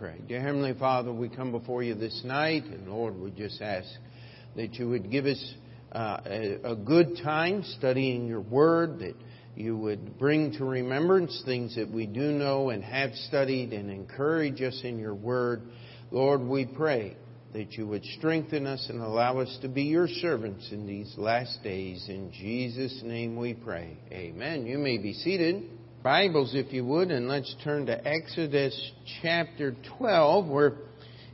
pray. Dear Heavenly Father, we come before you this night, and Lord, we just ask that you would give us uh, a, a good time studying your word, that you would bring to remembrance things that we do know and have studied, and encourage us in your word. Lord, we pray that you would strengthen us and allow us to be your servants in these last days. In Jesus' name we pray. Amen. You may be seated. Bibles, if you would, and let's turn to Exodus chapter 12. We're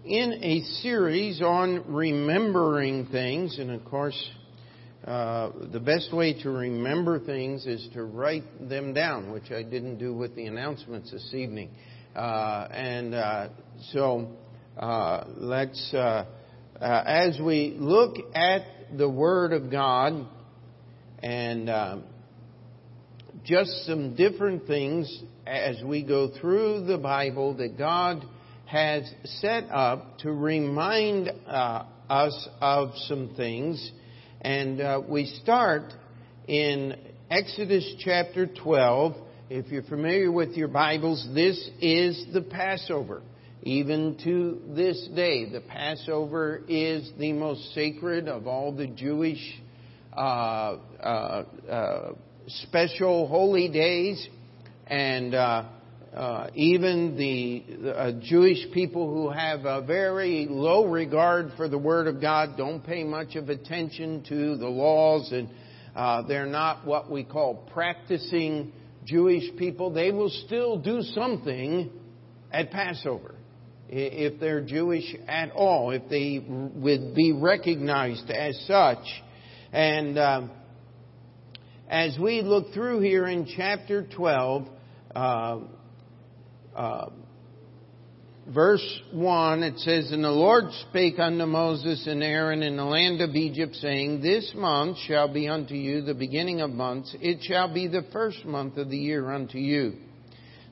in a series on remembering things, and of course, uh, the best way to remember things is to write them down, which I didn't do with the announcements this evening. Uh, and uh, so, uh, let's, uh, uh, as we look at the Word of God and just some different things as we go through the Bible that God has set up to remind uh, us of some things. And uh, we start in Exodus chapter 12. If you're familiar with your Bibles, this is the Passover. Even to this day, the Passover is the most sacred of all the Jewish uh, uh, uh special holy days, and uh, uh, even the uh, Jewish people who have a very low regard for the Word of God don't pay much of attention to the laws, and uh, they're not what we call practicing Jewish people. They will still do something at Passover if they're Jewish at all, if they would be recognized as such. And um, as we look through here in chapter 12, uh, uh, verse 1, it says, And the Lord spake unto Moses and Aaron in the land of Egypt, saying, This month shall be unto you the beginning of months. It shall be the first month of the year unto you.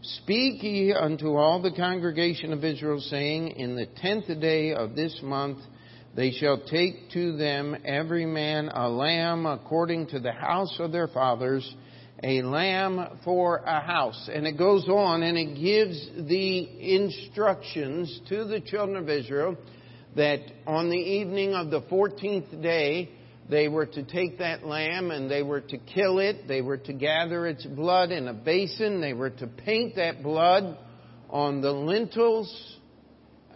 Speak ye unto all the congregation of Israel, saying, In the tenth day of this month they shall take to them every man a lamb according to the house of their fathers, a lamb for a house. And it goes on and it gives the instructions to the children of Israel that on the evening of the 14th day, they were to take that lamb and they were to kill it. They were to gather its blood in a basin. They were to paint that blood on the lintels,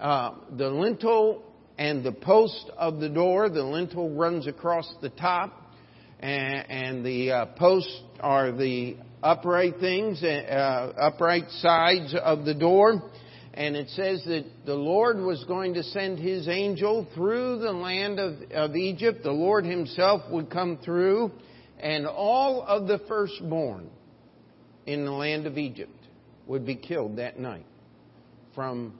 uh, the lintel and the post of the door, the lintel runs across the top, and, and the uh, posts are the upright things, uh, upright sides of the door. And it says that the Lord was going to send His angel through the land of, of Egypt. The Lord Himself would come through, and all of the firstborn in the land of Egypt would be killed that night from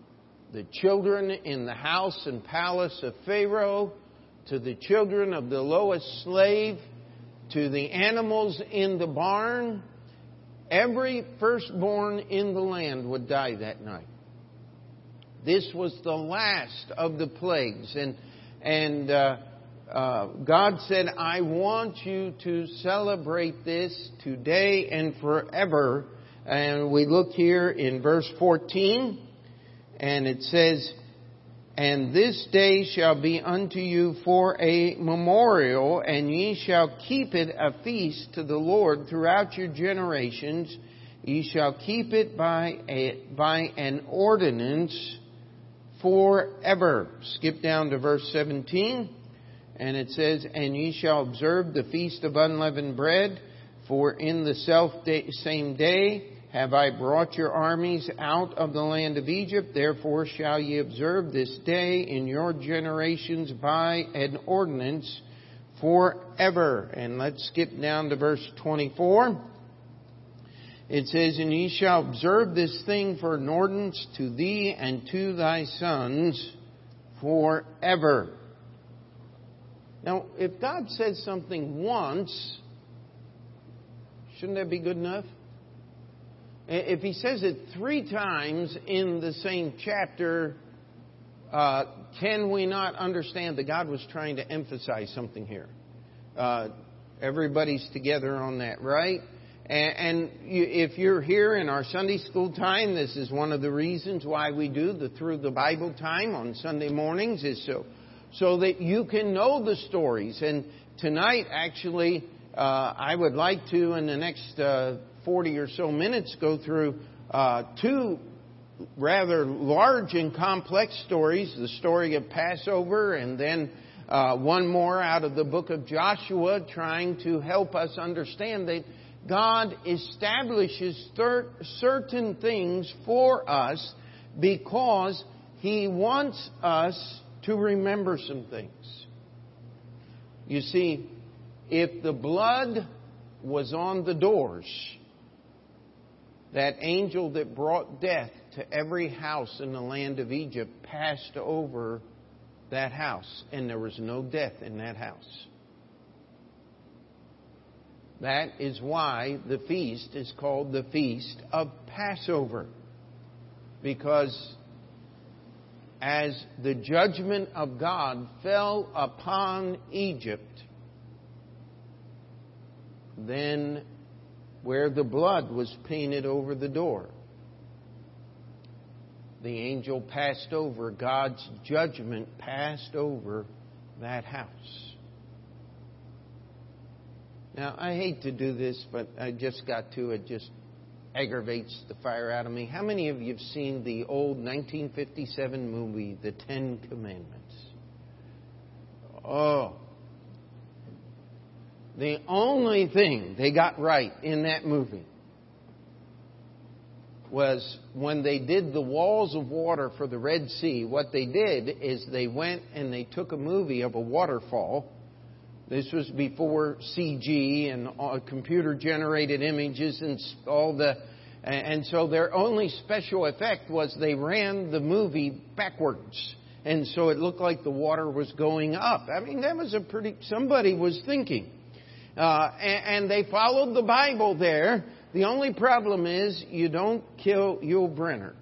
the children in the house and palace of Pharaoh, to the children of the lowest slave, to the animals in the barn. Every firstborn in the land would die that night. This was the last of the plagues. And, and uh, uh, God said, I want you to celebrate this today and forever. And we look here in verse 14 and it says, And this day shall be unto you for a memorial, and ye shall keep it a feast to the Lord throughout your generations. Ye shall keep it by, a, by an ordinance forever. Skip down to verse 17, and it says, And ye shall observe the feast of unleavened bread, for in the self same day have I brought your armies out of the land of Egypt? Therefore shall ye observe this day in your generations by an ordinance forever. And let's skip down to verse 24. It says, And ye shall observe this thing for an ordinance to thee and to thy sons forever. Now, if God says something once, shouldn't that be good enough? If he says it three times in the same chapter, uh, can we not understand that God was trying to emphasize something here? Uh, everybody's together on that, right? And if you're here in our Sunday school time, this is one of the reasons why we do the Through the Bible time on Sunday mornings is so, so that you can know the stories. And tonight, actually, uh, I would like to, in the next uh, 40 or so minutes, go through uh, two rather large and complex stories the story of Passover, and then uh, one more out of the book of Joshua, trying to help us understand that God establishes certain things for us because He wants us to remember some things. You see, if the blood was on the doors, that angel that brought death to every house in the land of Egypt passed over that house, and there was no death in that house. That is why the feast is called the Feast of Passover. Because as the judgment of God fell upon Egypt, then where the blood was painted over the door, the angel passed over, God's judgment passed over that house. Now, I hate to do this, but I just got to. It just aggravates the fire out of me. How many of you have seen the old 1957 movie, The Ten Commandments? Oh. The only thing they got right in that movie was when they did the walls of water for the Red Sea, what they did is they went and they took a movie of a waterfall this was before CG and computer generated images and all the. And so their only special effect was they ran the movie backwards. And so it looked like the water was going up. I mean, that was a pretty. Somebody was thinking. Uh, and, and they followed the Bible there. The only problem is you don't kill Yul Brynner.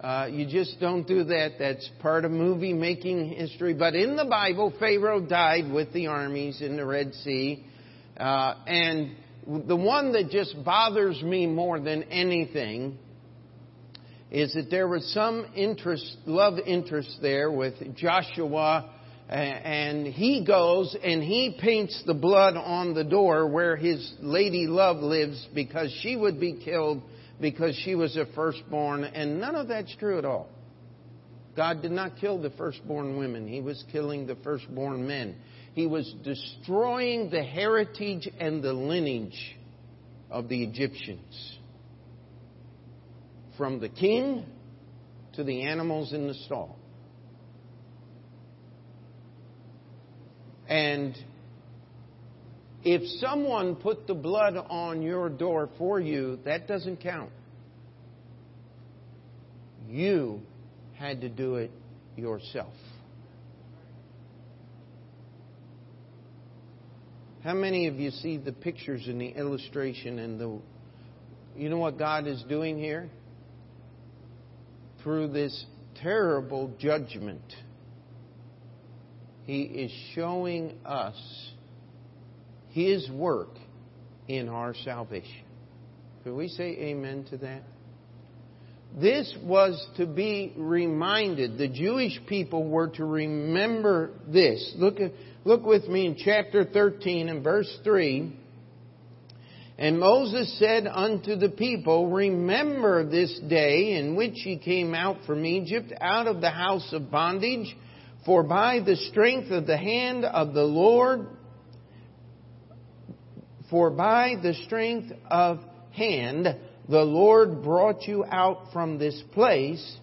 Uh, you just don't do that. That's part of movie making history. But in the Bible, Pharaoh died with the armies in the Red Sea. Uh, and the one that just bothers me more than anything is that there was some interest, love interest there with Joshua, and he goes and he paints the blood on the door where his lady love lives because she would be killed because she was a firstborn, and none of that's true at all. God did not kill the firstborn women, He was killing the firstborn men. He was destroying the heritage and the lineage of the Egyptians. From the king to the animals in the stall. And if someone put the blood on your door for you, that doesn't count. You had to do it yourself. How many of you see the pictures in the illustration and the you know what God is doing here? Through this terrible judgment, He is showing us his work in our salvation. Can we say amen to that? This was to be reminded. The Jewish people were to remember this. Look, look with me in chapter 13 and verse 3. And Moses said unto the people, Remember this day in which ye came out from Egypt, out of the house of bondage, for by the strength of the hand of the Lord for by the strength of hand the Lord brought you out from this place.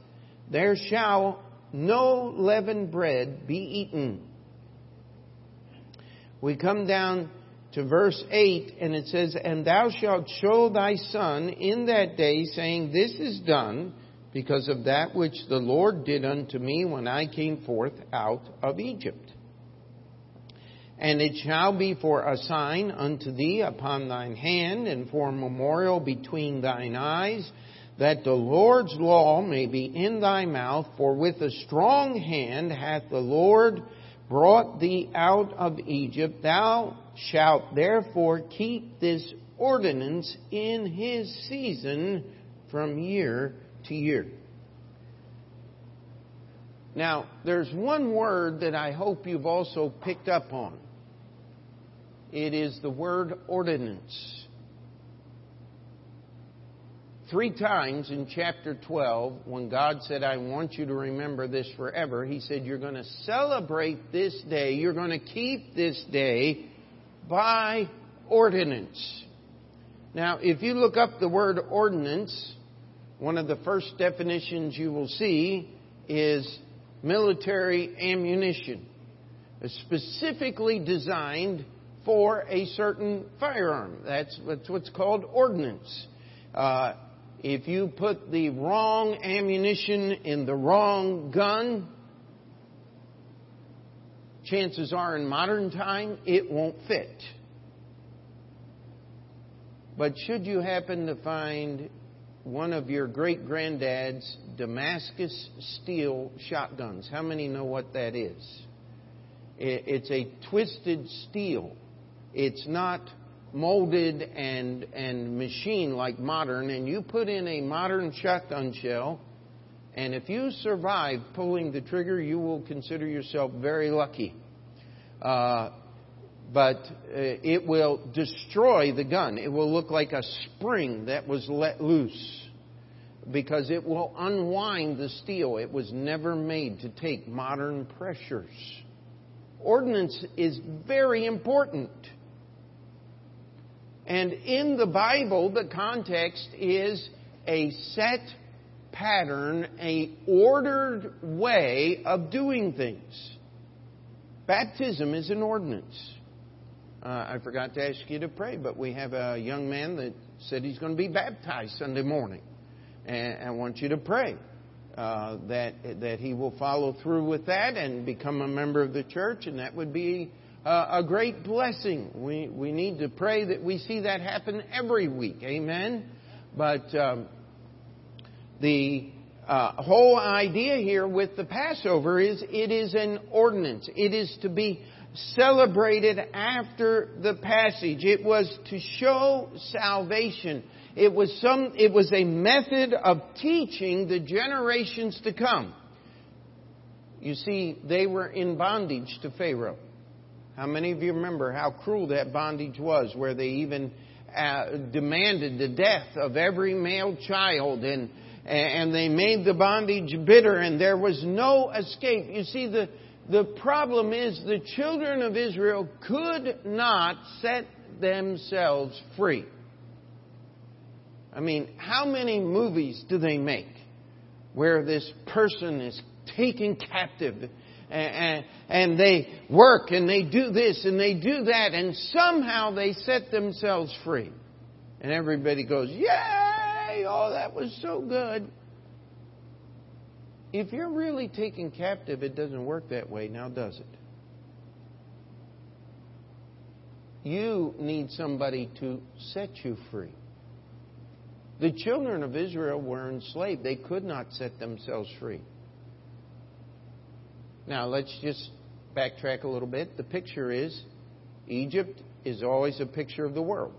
There shall no leavened bread be eaten. We come down to verse 8, and it says, And thou shalt show thy son in that day, saying, This is done because of that which the Lord did unto me when I came forth out of Egypt. And it shall be for a sign unto thee upon thine hand, and for a memorial between thine eyes, that the Lord's law may be in thy mouth. For with a strong hand hath the Lord brought thee out of Egypt. Thou shalt therefore keep this ordinance in his season from year to year. Now, there's one word that I hope you've also picked up on. It is the word ordinance. Three times in chapter 12, when God said, I want you to remember this forever, He said, You're going to celebrate this day, you're going to keep this day by ordinance. Now, if you look up the word ordinance, one of the first definitions you will see is military ammunition, specifically designed for a certain firearm. That's, what's called ordnance. Uh, if you put the wrong ammunition in the wrong gun, chances are in modern time it won't fit. But should you happen to find one of your great granddad's Damascus steel shotguns, how many know what that is? It's a twisted steel. It's not molded and, and machined like modern, and you put in a modern shotgun shell, and if you survive pulling the trigger, you will consider yourself very lucky. Uh, but uh, it will destroy the gun. It will look like a spring that was let loose because it will unwind the steel. It was never made to take modern pressures. Ordnance is very important. And in the Bible, the context is a set pattern, a ordered way of doing things. Baptism is an ordinance. Uh, I forgot to ask you to pray, but we have a young man that said he's going to be baptized Sunday morning. And I want you to pray uh, that, that he will follow through with that and become a member of the church, and that would be uh, a great blessing. We, we need to pray that we see that happen every week. Amen? But um, the uh, whole idea here with the Passover is it is an ordinance. It is to be celebrated after the passage. It was to show salvation. It was some, it was a method of teaching the generations to come. You see, they were in bondage to Pharaoh. How many of you remember how cruel that bondage was, where they even uh, demanded the death of every male child and and they made the bondage bitter and there was no escape. You see, the, the problem is the children of Israel could not set themselves free. I mean, how many movies do they make where this person is taken captive and, and they work and they do this and they do that and somehow they set themselves free. And everybody goes, Yay! Oh, that was so good. If you're really taken captive, it doesn't work that way now, does it? You need somebody to set you free. The children of Israel were enslaved. They could not set themselves free. Now, let's just backtrack a little bit. The picture is Egypt is always a picture of the world.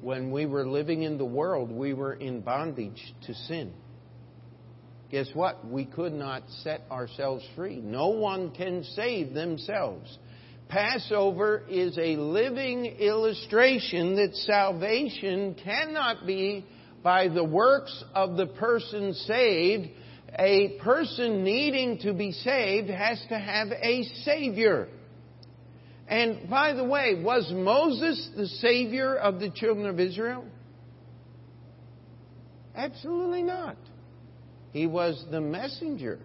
When we were living in the world, we were in bondage to sin. Guess what? We could not set ourselves free. No one can save themselves. Passover is a living illustration that salvation cannot be by the works of the person saved, a person needing to be saved has to have a Savior. And by the way, was Moses the Savior of the children of Israel? Absolutely not. He was the messenger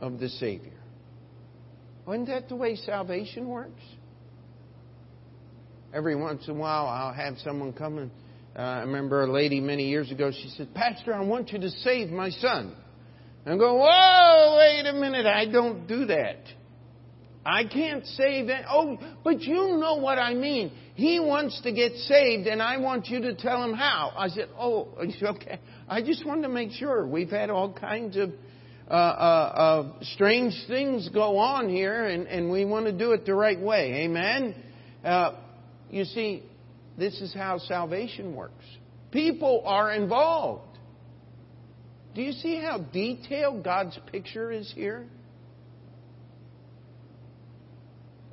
of the Savior. Isn't that the way salvation works? Every once in a while, I'll have someone come and uh, I remember a lady many years ago, she said, Pastor, I want you to save my son. And I go, whoa, wait a minute, I don't do that. I can't save it. Oh, but you know what I mean. He wants to get saved, and I want you to tell him how. I said, oh, okay. I just wanted to make sure. We've had all kinds of uh, uh, uh, strange things go on here, and, and we want to do it the right way. Amen? Uh, You see, this is how salvation works. People are involved. Do you see how detailed God's picture is here?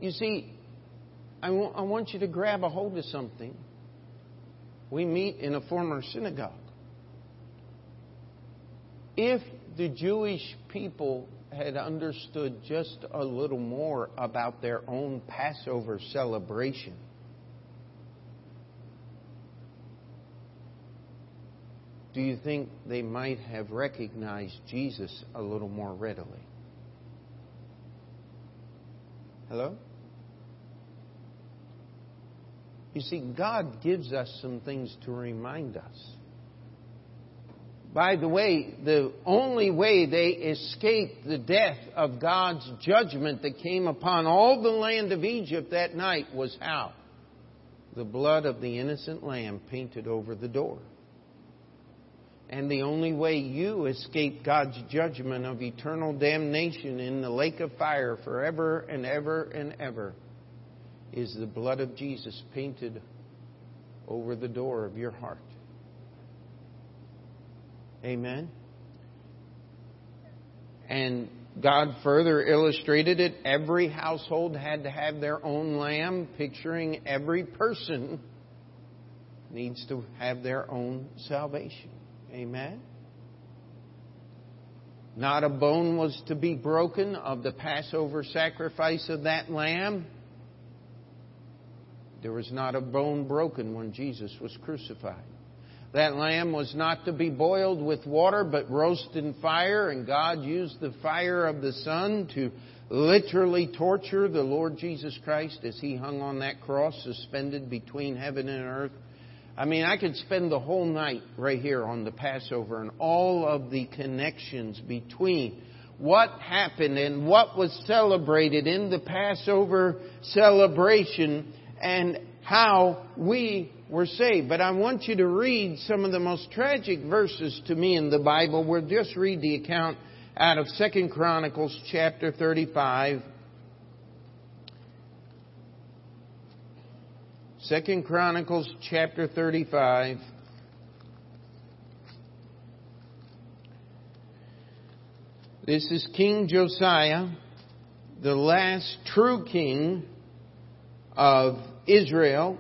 You see, I, w- I want you to grab a hold of something. We meet in a former synagogue. If the Jewish people had understood just a little more about their own Passover celebration, do you think they might have recognized Jesus a little more readily? Hello? You see, God gives us some things to remind us. By the way, the only way they escaped the death of God's judgment that came upon all the land of Egypt that night was how? The blood of the innocent lamb painted over the door. And the only way you escape God's judgment of eternal damnation in the lake of fire forever and ever and ever is the blood of Jesus painted over the door of your heart. Amen. And God further illustrated it. Every household had to have their own lamb, picturing every person needs to have their own salvation. Amen. Not a bone was to be broken of the Passover sacrifice of that lamb. There was not a bone broken when Jesus was crucified. That lamb was not to be boiled with water, but roasted in fire, and God used the fire of the sun to literally torture the Lord Jesus Christ as he hung on that cross, suspended between heaven and earth. I mean, I could spend the whole night right here on the Passover and all of the connections between what happened and what was celebrated in the Passover celebration and how we were saved. But I want you to read some of the most tragic verses to me in the Bible. We'll just read the account out of Second Chronicles chapter 35. Second Chronicles chapter 35. This is King Josiah, the last true king of Israel.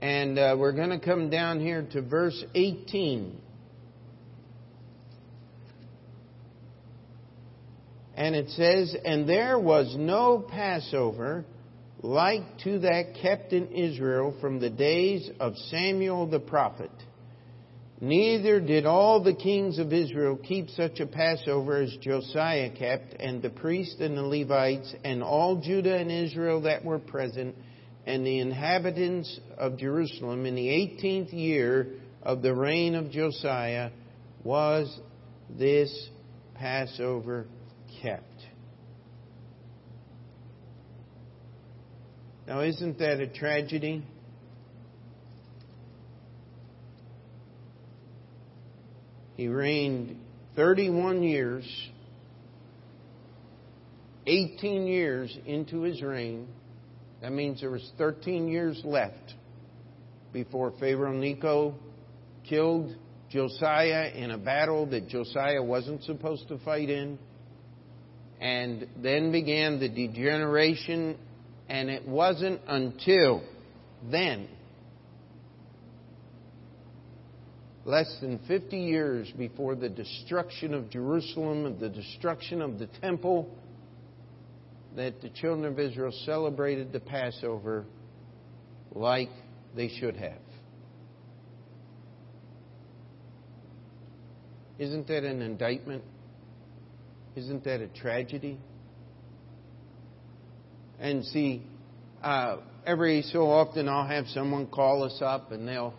And uh, we're going to come down here to verse 18. And it says, And there was no Passover like to that kept in Israel from the days of Samuel the prophet. Neither did all the kings of Israel keep such a Passover as Josiah kept, and the priests and the Levites, and all Judah and Israel that were present, and the inhabitants of Jerusalem in the eighteenth year of the reign of Josiah was this Passover kept. Now, isn't that a tragedy? He reigned 31 years, 18 years into his reign. That means there was 13 years left before Pharaoh Necho killed Josiah in a battle that Josiah wasn't supposed to fight in. And then began the degeneration and it wasn't until then, less than 50 years before the destruction of Jerusalem and the destruction of the temple, that the children of Israel celebrated the Passover like they should have. Isn't that an indictment? Isn't that a tragedy? And see, uh, every so often I'll have someone call us up and they'll,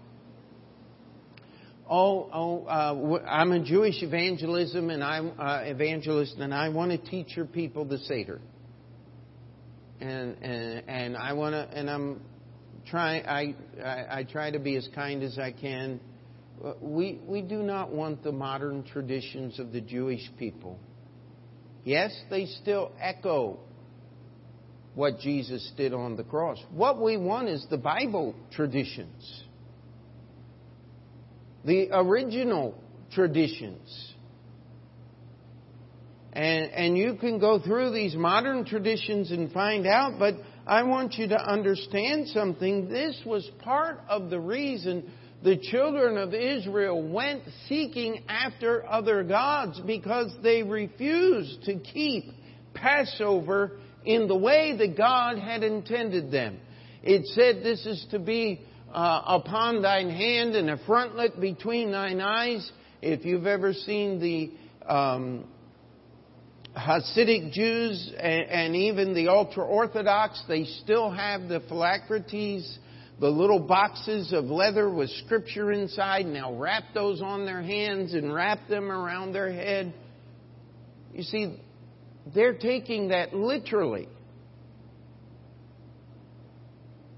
oh, oh, uh, I'm a Jewish evangelism and I'm uh, evangelist and I want to teach your people the Seder. And and and I want to and I'm trying I, I I try to be as kind as I can. We we do not want the modern traditions of the Jewish people. Yes, they still echo what Jesus did on the cross. What we want is the Bible traditions, the original traditions. And, and you can go through these modern traditions and find out, but I want you to understand something. This was part of the reason the children of Israel went seeking after other gods because they refused to keep Passover in the way that God had intended them. It said, This is to be uh, upon thine hand and a frontlet between thine eyes. If you've ever seen the um, Hasidic Jews and, and even the ultra Orthodox, they still have the phylacteries, the little boxes of leather with scripture inside. Now wrap those on their hands and wrap them around their head. You see, they're taking that literally.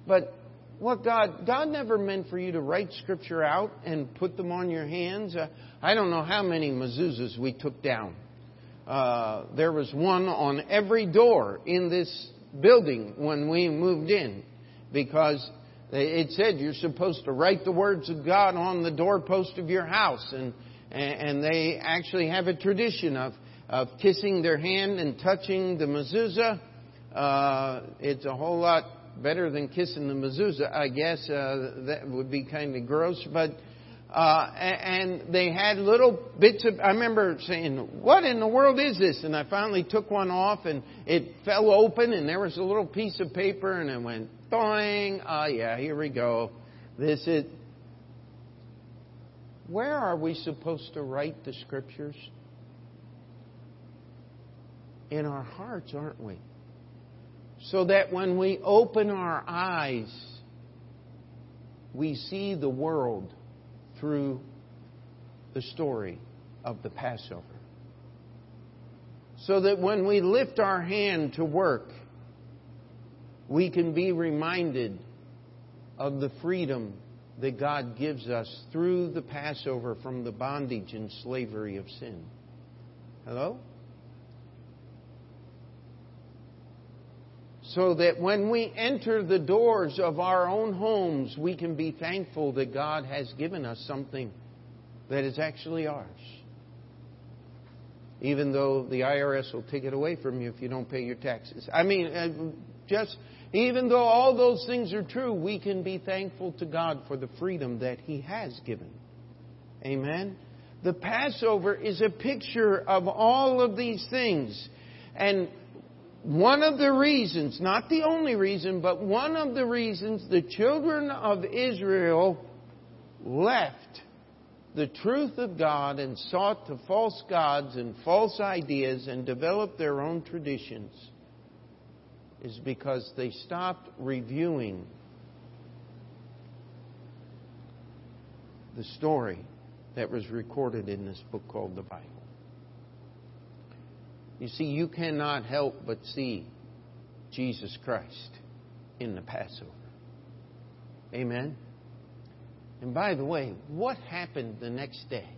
But what God, God never meant for you to write scripture out and put them on your hands. Uh, I don't know how many mezuzahs we took down. Uh, there was one on every door in this building when we moved in because it said you're supposed to write the words of God on the doorpost of your house and and they actually have a tradition of of kissing their hand and touching the mezuzah. Uh, it's a whole lot better than kissing the mezuzah, I guess. Uh, that would be kind of gross, but uh, and they had little bits of. I remember saying, "What in the world is this?" And I finally took one off, and it fell open, and there was a little piece of paper, and it went doing. Oh yeah, here we go. This is. Where are we supposed to write the scriptures? in our hearts, aren't we? So that when we open our eyes, we see the world through the story of the Passover. So that when we lift our hand to work, we can be reminded of the freedom that God gives us through the Passover from the bondage and slavery of sin. Hello? So that when we enter the doors of our own homes, we can be thankful that God has given us something that is actually ours. Even though the IRS will take it away from you if you don't pay your taxes. I mean, uh, just even though all those things are true, we can be thankful to God for the freedom that He has given. Amen. The Passover is a picture of all of these things. And one of the reasons, not the only reason, but one of the reasons the children of Israel left the truth of God and sought to false gods and false ideas and developed their own traditions is because they stopped reviewing the story that was recorded in this book called the Bible. You see, you cannot help but see Jesus Christ in the Passover. Amen? And by the way, what happened the next day?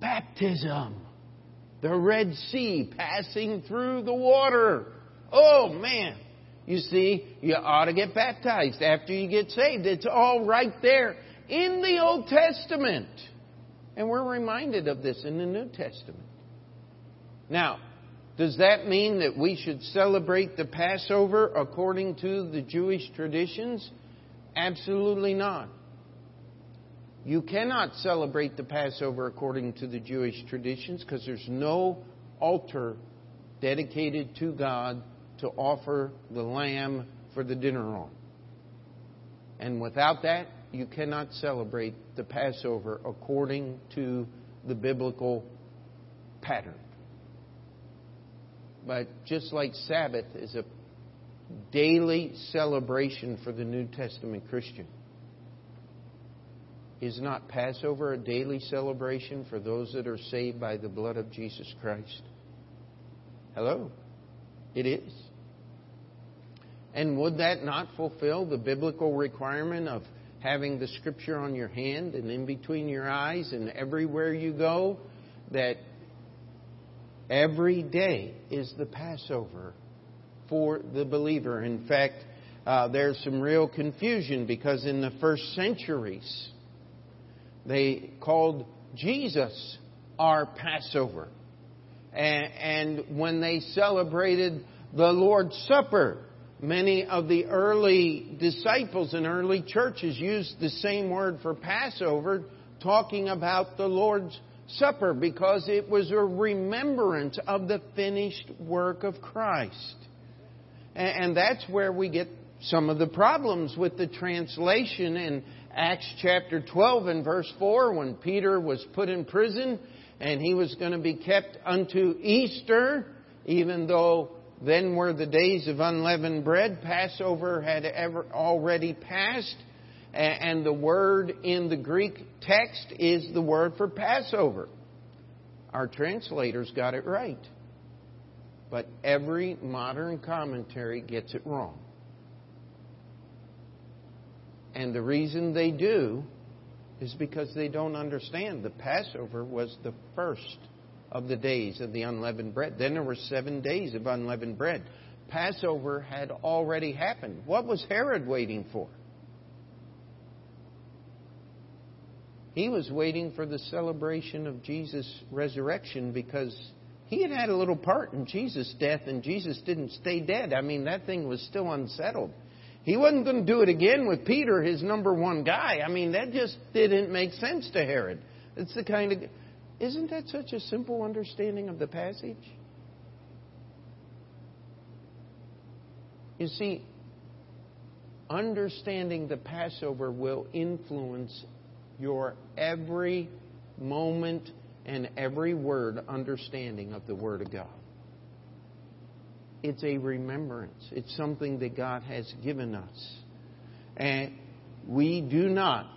Baptism. The Red Sea passing through the water. Oh, man. You see, you ought to get baptized after you get saved. It's all right there in the Old Testament. And we're reminded of this in the New Testament. Now, does that mean that we should celebrate the Passover according to the Jewish traditions? Absolutely not. You cannot celebrate the Passover according to the Jewish traditions because there's no altar dedicated to God to offer the lamb for the dinner on. And without that, you cannot celebrate the Passover according to the biblical pattern. But just like Sabbath is a daily celebration for the New Testament Christian, is not Passover a daily celebration for those that are saved by the blood of Jesus Christ? Hello? It is. And would that not fulfill the biblical requirement of having the scripture on your hand and in between your eyes and everywhere you go, that Every day is the Passover for the believer. In fact, uh, there's some real confusion because in the first centuries, they called Jesus our Passover. And, and when they celebrated the Lord's Supper, many of the early disciples and early churches used the same word for Passover, talking about the Lord's Supper because it was a remembrance of the finished work of Christ. And that's where we get some of the problems with the translation in Acts chapter 12 and verse 4 when Peter was put in prison and he was going to be kept unto Easter, even though then were the days of unleavened bread. Passover had ever already passed. And the word in the Greek text is the word for Passover. Our translators got it right. But every modern commentary gets it wrong. And the reason they do is because they don't understand the Passover was the first of the days of the unleavened bread. Then there were seven days of unleavened bread. Passover had already happened. What was Herod waiting for? He was waiting for the celebration of Jesus' resurrection because he had had a little part in Jesus' death and Jesus didn't stay dead. I mean, that thing was still unsettled. He wasn't going to do it again with Peter, his number one guy. I mean, that just didn't make sense to Herod. It's the kind of. Isn't that such a simple understanding of the passage? You see, understanding the Passover will influence your every moment and every word understanding of the Word of God. It's a remembrance. It's something that God has given us. And we do not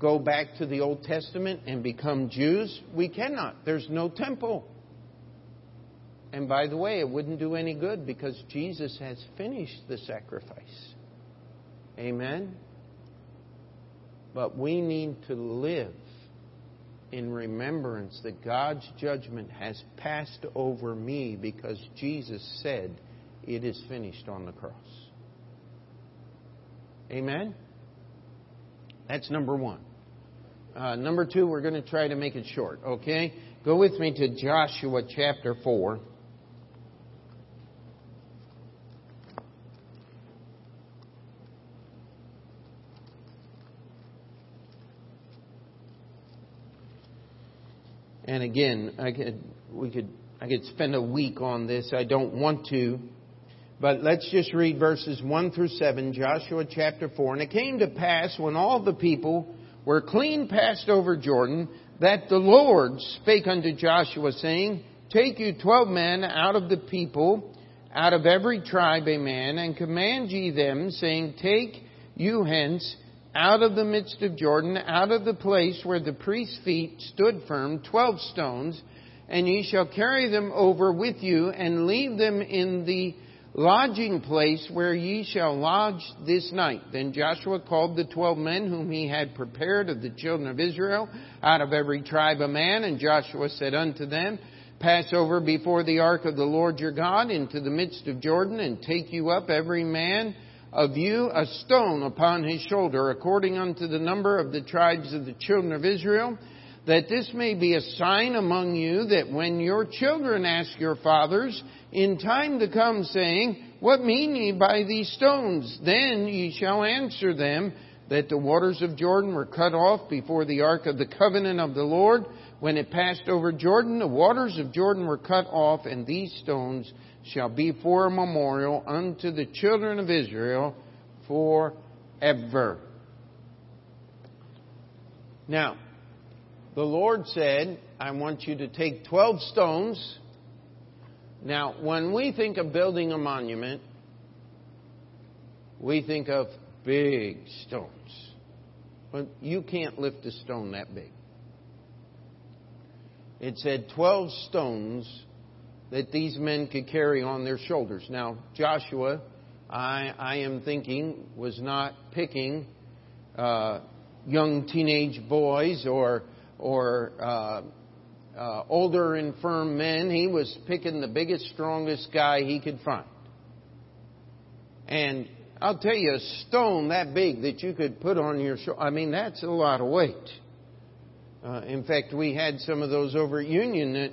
go back to the Old Testament and become Jews. We cannot. There's no temple. And by the way, it wouldn't do any good because Jesus has finished the sacrifice. Amen? But we need to live in remembrance that God's judgment has passed over me because Jesus said, It is finished on the cross. Amen? That's number one. Uh, number two, we're going to try to make it short, okay? Go with me to Joshua chapter 4. And again, I could, we could, I could spend a week on this. I don't want to. But let's just read verses 1 through 7, Joshua chapter 4. And it came to pass when all the people were clean passed over Jordan, that the Lord spake unto Joshua, saying, Take you twelve men out of the people, out of every tribe a man, and command ye them, saying, Take you hence out of the midst of Jordan, out of the place where the priest's feet stood firm, twelve stones, and ye shall carry them over with you, and leave them in the lodging place where ye shall lodge this night. Then Joshua called the twelve men whom he had prepared of the children of Israel, out of every tribe a man, and Joshua said unto them, Pass over before the ark of the Lord your God into the midst of Jordan, and take you up every man of you a stone upon his shoulder, according unto the number of the tribes of the children of Israel, that this may be a sign among you that when your children ask your fathers in time to come, saying, What mean ye by these stones? Then ye shall answer them that the waters of Jordan were cut off before the ark of the covenant of the Lord. When it passed over Jordan, the waters of Jordan were cut off, and these stones shall be for a memorial unto the children of Israel forever. Now, the Lord said, I want you to take 12 stones. Now, when we think of building a monument, we think of big stones. But you can't lift a stone that big. It said 12 stones that these men could carry on their shoulders. Now, Joshua, I, I am thinking, was not picking uh, young teenage boys or or uh, uh, older, infirm men. He was picking the biggest, strongest guy he could find. And I'll tell you, a stone that big that you could put on your shoulder, I mean, that's a lot of weight. Uh, in fact, we had some of those over at Union that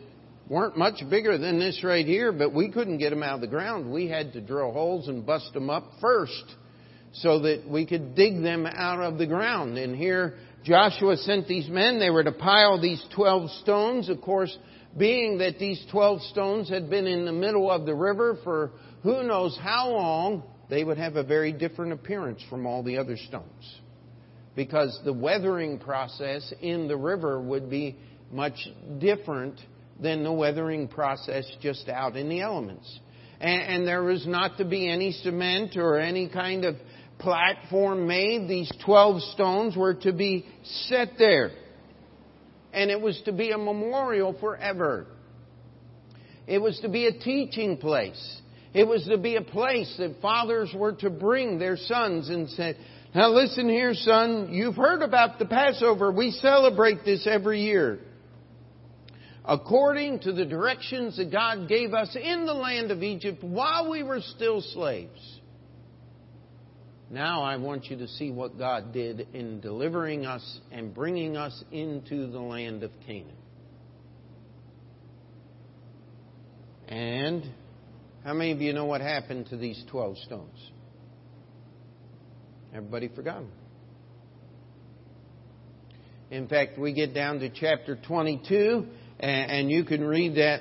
weren't much bigger than this right here, but we couldn't get them out of the ground. We had to drill holes and bust them up first so that we could dig them out of the ground. And here Joshua sent these men. They were to pile these 12 stones. Of course, being that these 12 stones had been in the middle of the river for who knows how long, they would have a very different appearance from all the other stones. Because the weathering process in the river would be much different than the weathering process just out in the elements. And, and there was not to be any cement or any kind of platform made. These 12 stones were to be set there. And it was to be a memorial forever. It was to be a teaching place. It was to be a place that fathers were to bring their sons and say, now listen here, son, you've heard about the Passover. We celebrate this every year. According to the directions that God gave us in the land of Egypt while we were still slaves. Now I want you to see what God did in delivering us and bringing us into the land of Canaan. And how many of you know what happened to these 12 stones? Everybody forgot them. In fact, we get down to chapter 22, and, you can read that.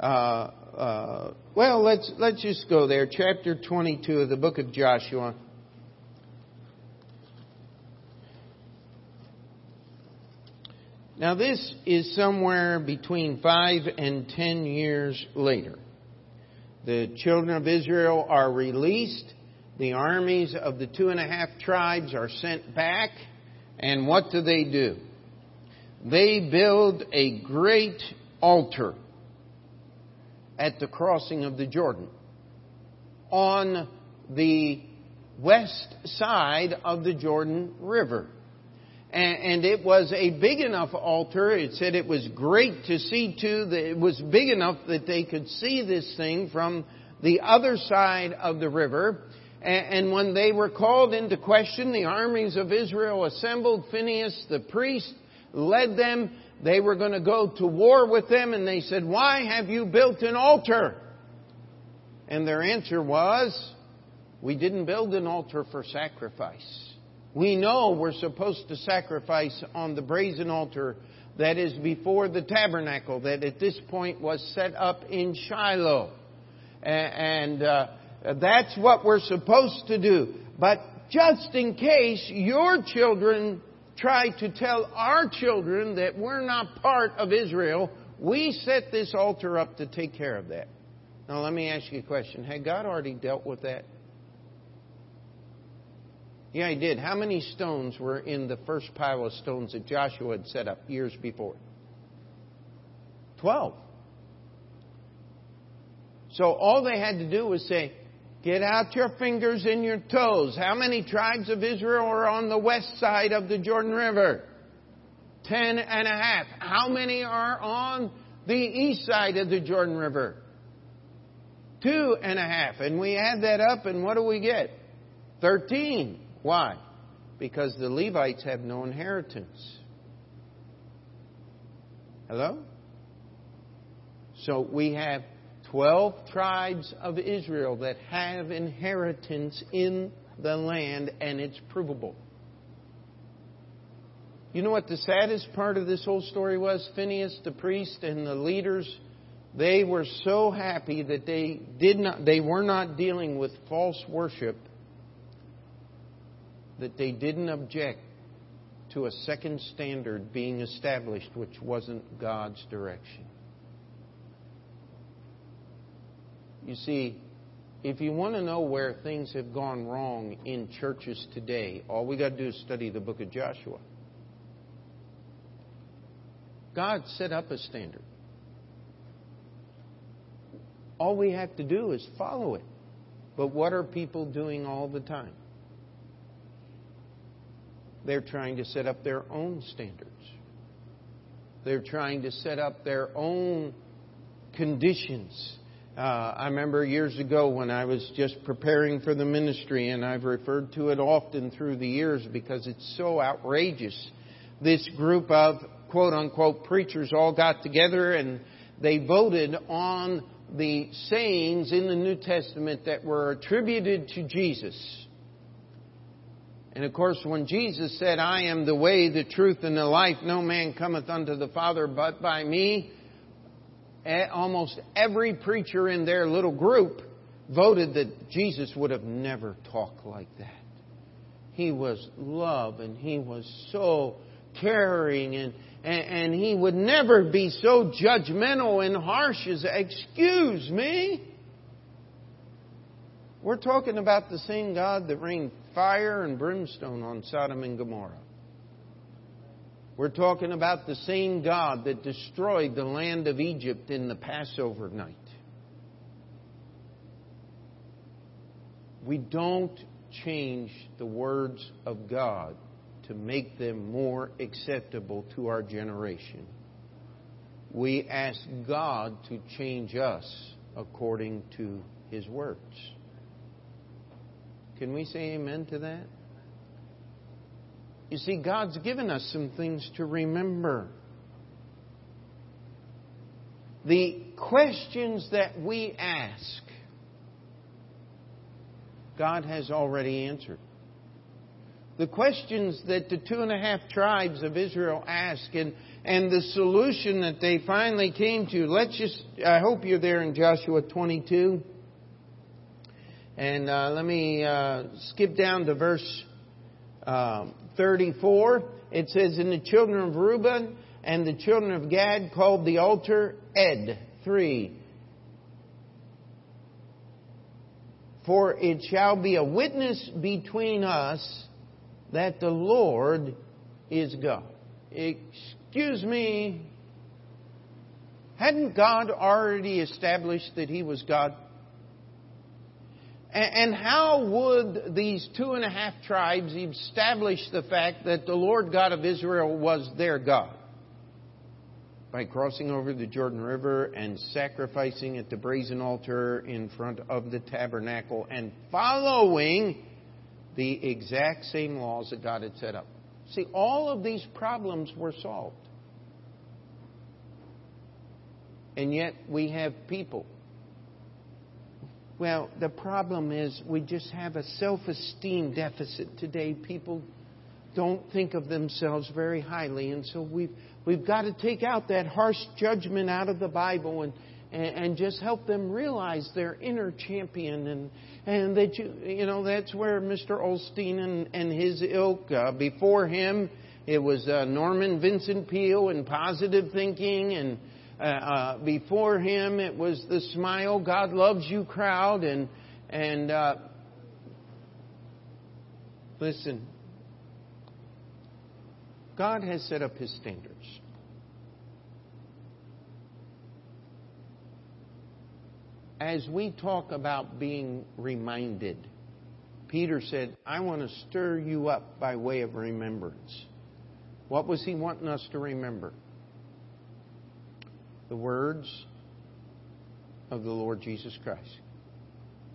Uh, uh, well, let's let's just go there. Chapter 22 of the book of Joshua. Now, this is somewhere between five and ten years later. The children of Israel are released. The armies of the two and a half tribes are sent back. And what do they do? They build a great altar at the crossing of the Jordan on the west side of the Jordan River and, it was a big enough altar. It said it was great to see to. That it was big enough that they could see this thing from the other side of the river. And when they were called into question, the armies of Israel assembled. Phineas, the priest, led them. They were going to go to war with them, and they said, Why have you built an altar? And their answer was, We didn't build an altar for sacrifice. We know we're supposed to sacrifice on the brazen altar that is before the tabernacle, that at this point was set up in Shiloh. And uh, that's what we're supposed to do. But just in case your children try to tell our children that we're not part of Israel, we set this altar up to take care of that. Now, let me ask you a question. Had God already dealt with that? Yeah, he did. How many stones were in the first pile of stones that Joshua had set up years before? Twelve. So all they had to do was say, Get out your fingers and your toes. How many tribes of Israel are on the west side of the Jordan River? Ten and a half. How many are on the east side of the Jordan River? Two and a half. And we add that up, and what do we get? Thirteen. Why? Because the Levites have no inheritance. Hello? So we have 12 tribes of Israel that have inheritance in the land, and it's provable. You know what the saddest part of this whole story was? Phineas, the priest, and the leaders, they were so happy that they did not, they were not dealing with false worship that they didn't object to a second standard being established, which wasn't God's direction. You see, if you want to know where things have gone wrong in churches today, all we got to do is study the book of Joshua. God set up a standard. All we have to do is follow it. But what are people doing all the time? They're trying to set up their own standards. They're trying to set up their own conditions. Uh, I remember years ago when I was just preparing for the ministry, and I've referred to it often through the years because it's so outrageous. This group of quote unquote preachers all got together and they voted on the sayings in the New Testament that were attributed to Jesus. And of course, when Jesus said, I am the way, the truth, and the life, no man cometh unto the Father but by me, almost every preacher in their little group voted that Jesus would have never talked like that. He was love and he was so caring and, and, he would never be so judgmental and harsh as, excuse me. We're talking about the same God that rained fire and brimstone on Sodom and Gomorrah. We're talking about the same God that destroyed the land of Egypt in the Passover night. We don't change the words of God to make them more acceptable to our generation. We ask God to change us according to His words. Can we say amen to that? You see, God's given us some things to remember. The questions that we ask, God has already answered. The questions that the two and a half tribes of Israel asked and, and the solution that they finally came to. Let's just, I hope you're there in Joshua 22. And uh, let me uh, skip down to verse um, 34, it says, And the children of Reuben and the children of Gad called the altar Ed. 3. For it shall be a witness between us that the Lord is God. Excuse me. Hadn't God already established that He was God? And how would these two and a half tribes establish the fact that the Lord God of Israel was their God? By crossing over the Jordan River and sacrificing at the brazen altar in front of the tabernacle and following the exact same laws that God had set up. See, all of these problems were solved. And yet we have people well, the problem is we just have a self esteem deficit today. People don't think of themselves very highly, and so we've, we've got to take out that harsh judgment out of the Bible and, and, and just help them realize their inner champion and, and that you, you know, that's where Mr. Osteen and, and his ilk, uh, before him, it was uh, Norman Vincent Peale and positive thinking and uh, uh, before him, it was the smile, God loves you crowd. And, and uh, listen, God has set up his standards. As we talk about being reminded, Peter said, I want to stir you up by way of remembrance. What was he wanting us to remember? The words of the Lord Jesus Christ.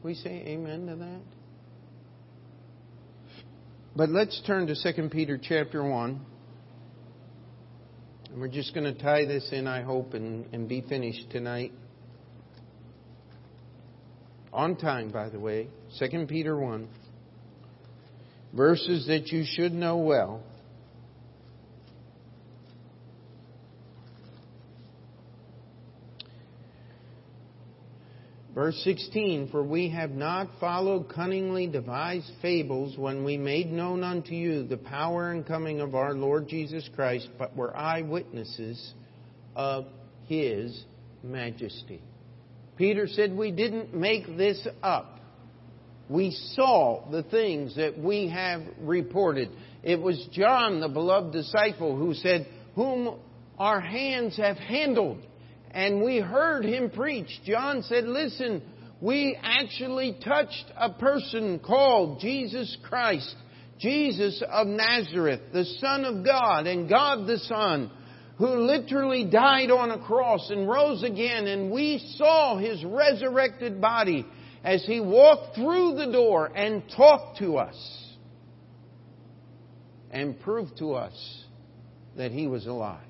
We say amen to that? But let's turn to 2 Peter chapter 1. And we're just going to tie this in, I hope, and, and be finished tonight. On time, by the way. 2 Peter 1. Verses that you should know well. Verse 16, For we have not followed cunningly devised fables when we made known unto you the power and coming of our Lord Jesus Christ, but were eyewitnesses of his majesty. Peter said we didn't make this up. We saw the things that we have reported. It was John, the beloved disciple, who said, Whom our hands have handled and we heard him preach. John said, Listen, we actually touched a person called Jesus Christ, Jesus of Nazareth, the Son of God, and God the Son, who literally died on a cross and rose again, and we saw his resurrected body as he walked through the door and talked to us and proved to us that he was alive.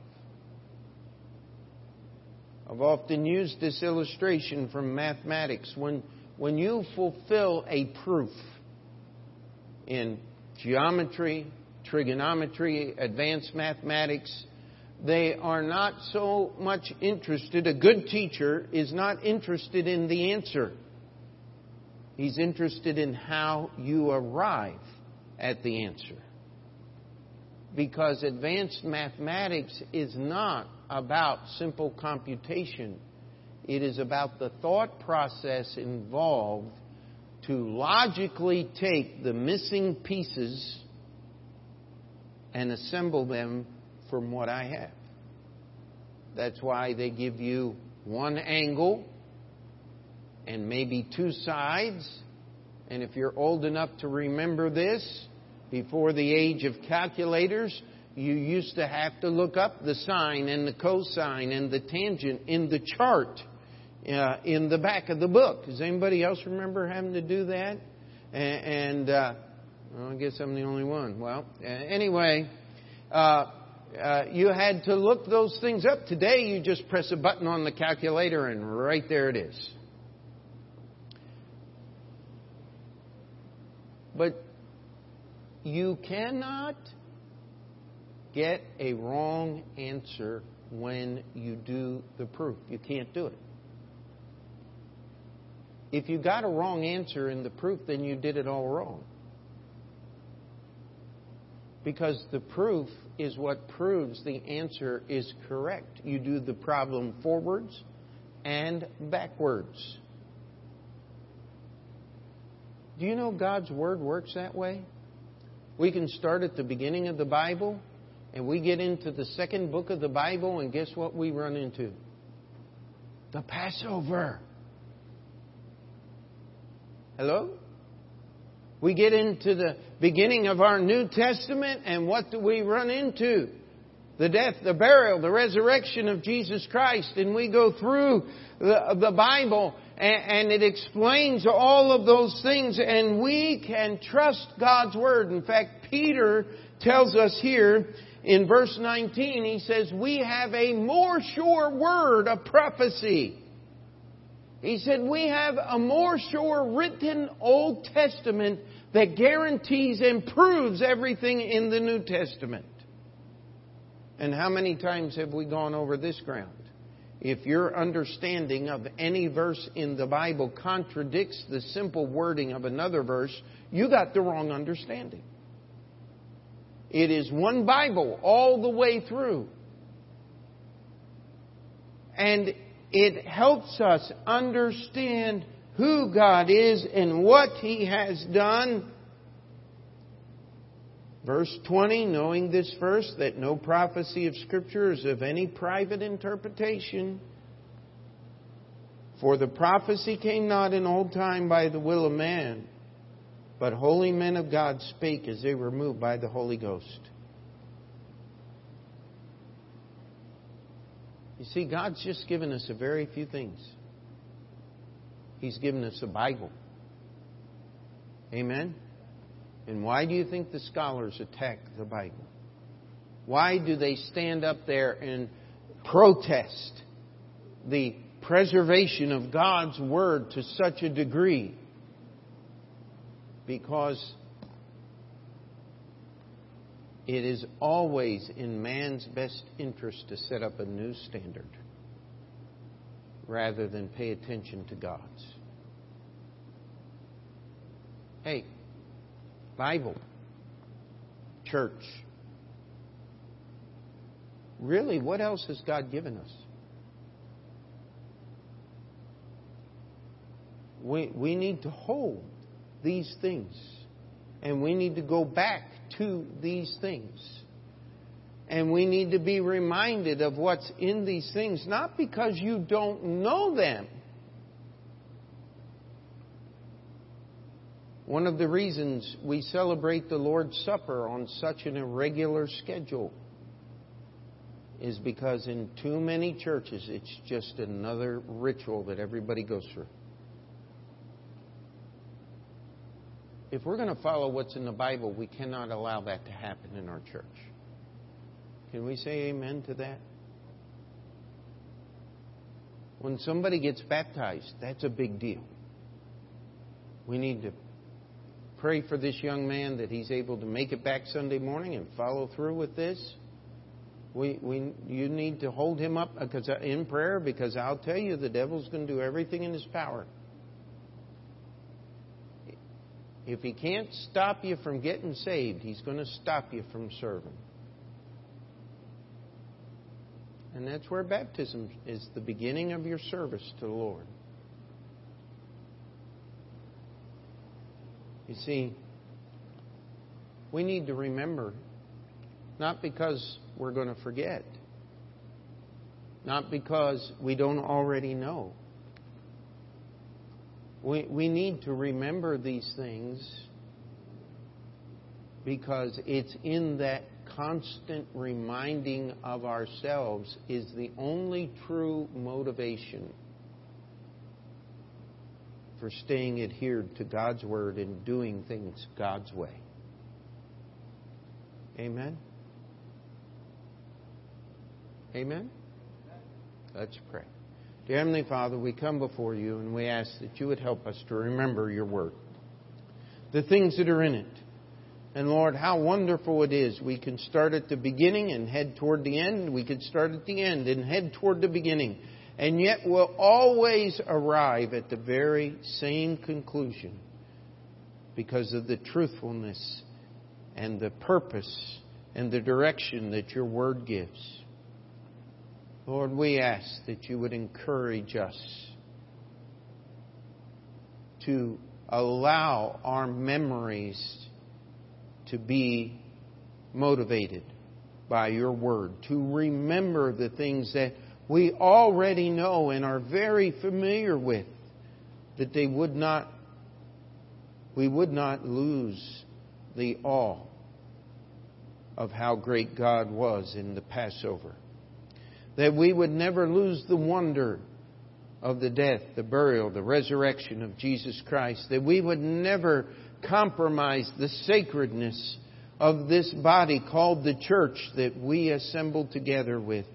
I've often used this illustration from mathematics. When, when you fulfill a proof in geometry, trigonometry, advanced mathematics, they are not so much interested. A good teacher is not interested in the answer. He's interested in how you arrive at the answer. Because advanced mathematics is not about simple computation. It is about the thought process involved to logically take the missing pieces and assemble them from what I have. That's why they give you one angle and maybe two sides. And if you're old enough to remember this, before the age of calculators, you used to have to look up the sine and the cosine and the tangent in the chart uh, in the back of the book. Does anybody else remember having to do that? And, and uh, well, I guess I'm the only one. Well, anyway, uh, uh, you had to look those things up. Today, you just press a button on the calculator and right there it is. But you cannot get a wrong answer when you do the proof. You can't do it. If you got a wrong answer in the proof, then you did it all wrong. Because the proof is what proves the answer is correct. You do the problem forwards and backwards. Do you know God's Word works that way? We can start at the beginning of the Bible and we get into the second book of the Bible, and guess what we run into? The Passover. Hello? We get into the beginning of our New Testament, and what do we run into? The death, the burial, the resurrection of Jesus Christ. And we go through the, the Bible, and, it explains all of those things, and we can trust God's Word. In fact, Peter tells us here in verse 19, he says, We have a more sure word of prophecy he said, We have a more sure written Old Testament that guarantees and proves everything in the New Testament. And how many times have we gone over this ground? If your understanding of any verse in the Bible contradicts the simple wording of another verse, you got the wrong understanding. It is one Bible all the way through. And it helps us understand who God is and what He has done. Verse 20, knowing this first, that no prophecy of Scripture is of any private interpretation. For the prophecy came not in old time by the will of man, but holy men of God spake as they were moved by the Holy Ghost. You see, God's just given us a very few things. He's given us a Bible. Amen? And why do you think the scholars attack the Bible? Why do they stand up there and protest the preservation of God's Word to such a degree? Because it is always in man's best interest to set up a new standard rather than pay attention to God's. Hey, Bible, church. Really, what else has God given us? We, we need to hold these things and we need to go back to these things. And we need to be reminded of what's in these things, not because you don't know them. One of the reasons we celebrate the Lord's Supper on such an irregular schedule is because in too many churches it's just another ritual that everybody goes through. If we're going to follow what's in the Bible, we cannot allow that to happen in our church. Can we say amen to that? When somebody gets baptized, that's a big deal. We need to pray for this young man that he's able to make it back Sunday morning and follow through with this. We, we, you need to hold him up because, uh, in prayer because I'll tell you the devil's going to do everything in his power. If he can't stop you from getting saved, he's going to stop you from serving. And that's where baptism is the beginning of your service to the Lord. You see, we need to remember, not because we're going to forget, not because we don't already know. We, we need to remember these things because it's in that constant reminding of ourselves is the only true motivation for staying adhered to God's Word and doing things God's way. Amen? Amen? Let's pray. Dear Heavenly Father, we come before you and we ask that you would help us to remember your Word, the things that are in it and Lord, how wonderful it is. We can start at the beginning and head toward the end. We can start at the end and head toward the beginning. And yet we'll always arrive at the very same conclusion because of the truthfulness and the purpose and the direction that your word gives. Lord, we ask that you would encourage us to allow our memories to be motivated by your word, to remember the things that we already know and are very familiar with, that they would not, we would not lose the awe of how great God was in the Passover. That we would never lose the wonder of the death, the burial, the resurrection of Jesus Christ. That we would never compromise the sacredness of this body called the church that we assemble together with.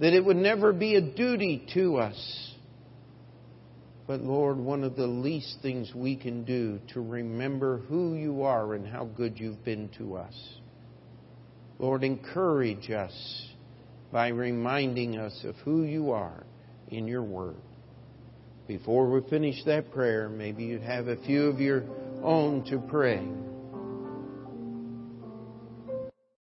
That it would never be a duty to us. But Lord, one of the least things we can do to remember who you are and how good you've been to us. Lord, encourage us by reminding us of who you are in your word. Before we finish that prayer, maybe you'd have a few of your own to pray.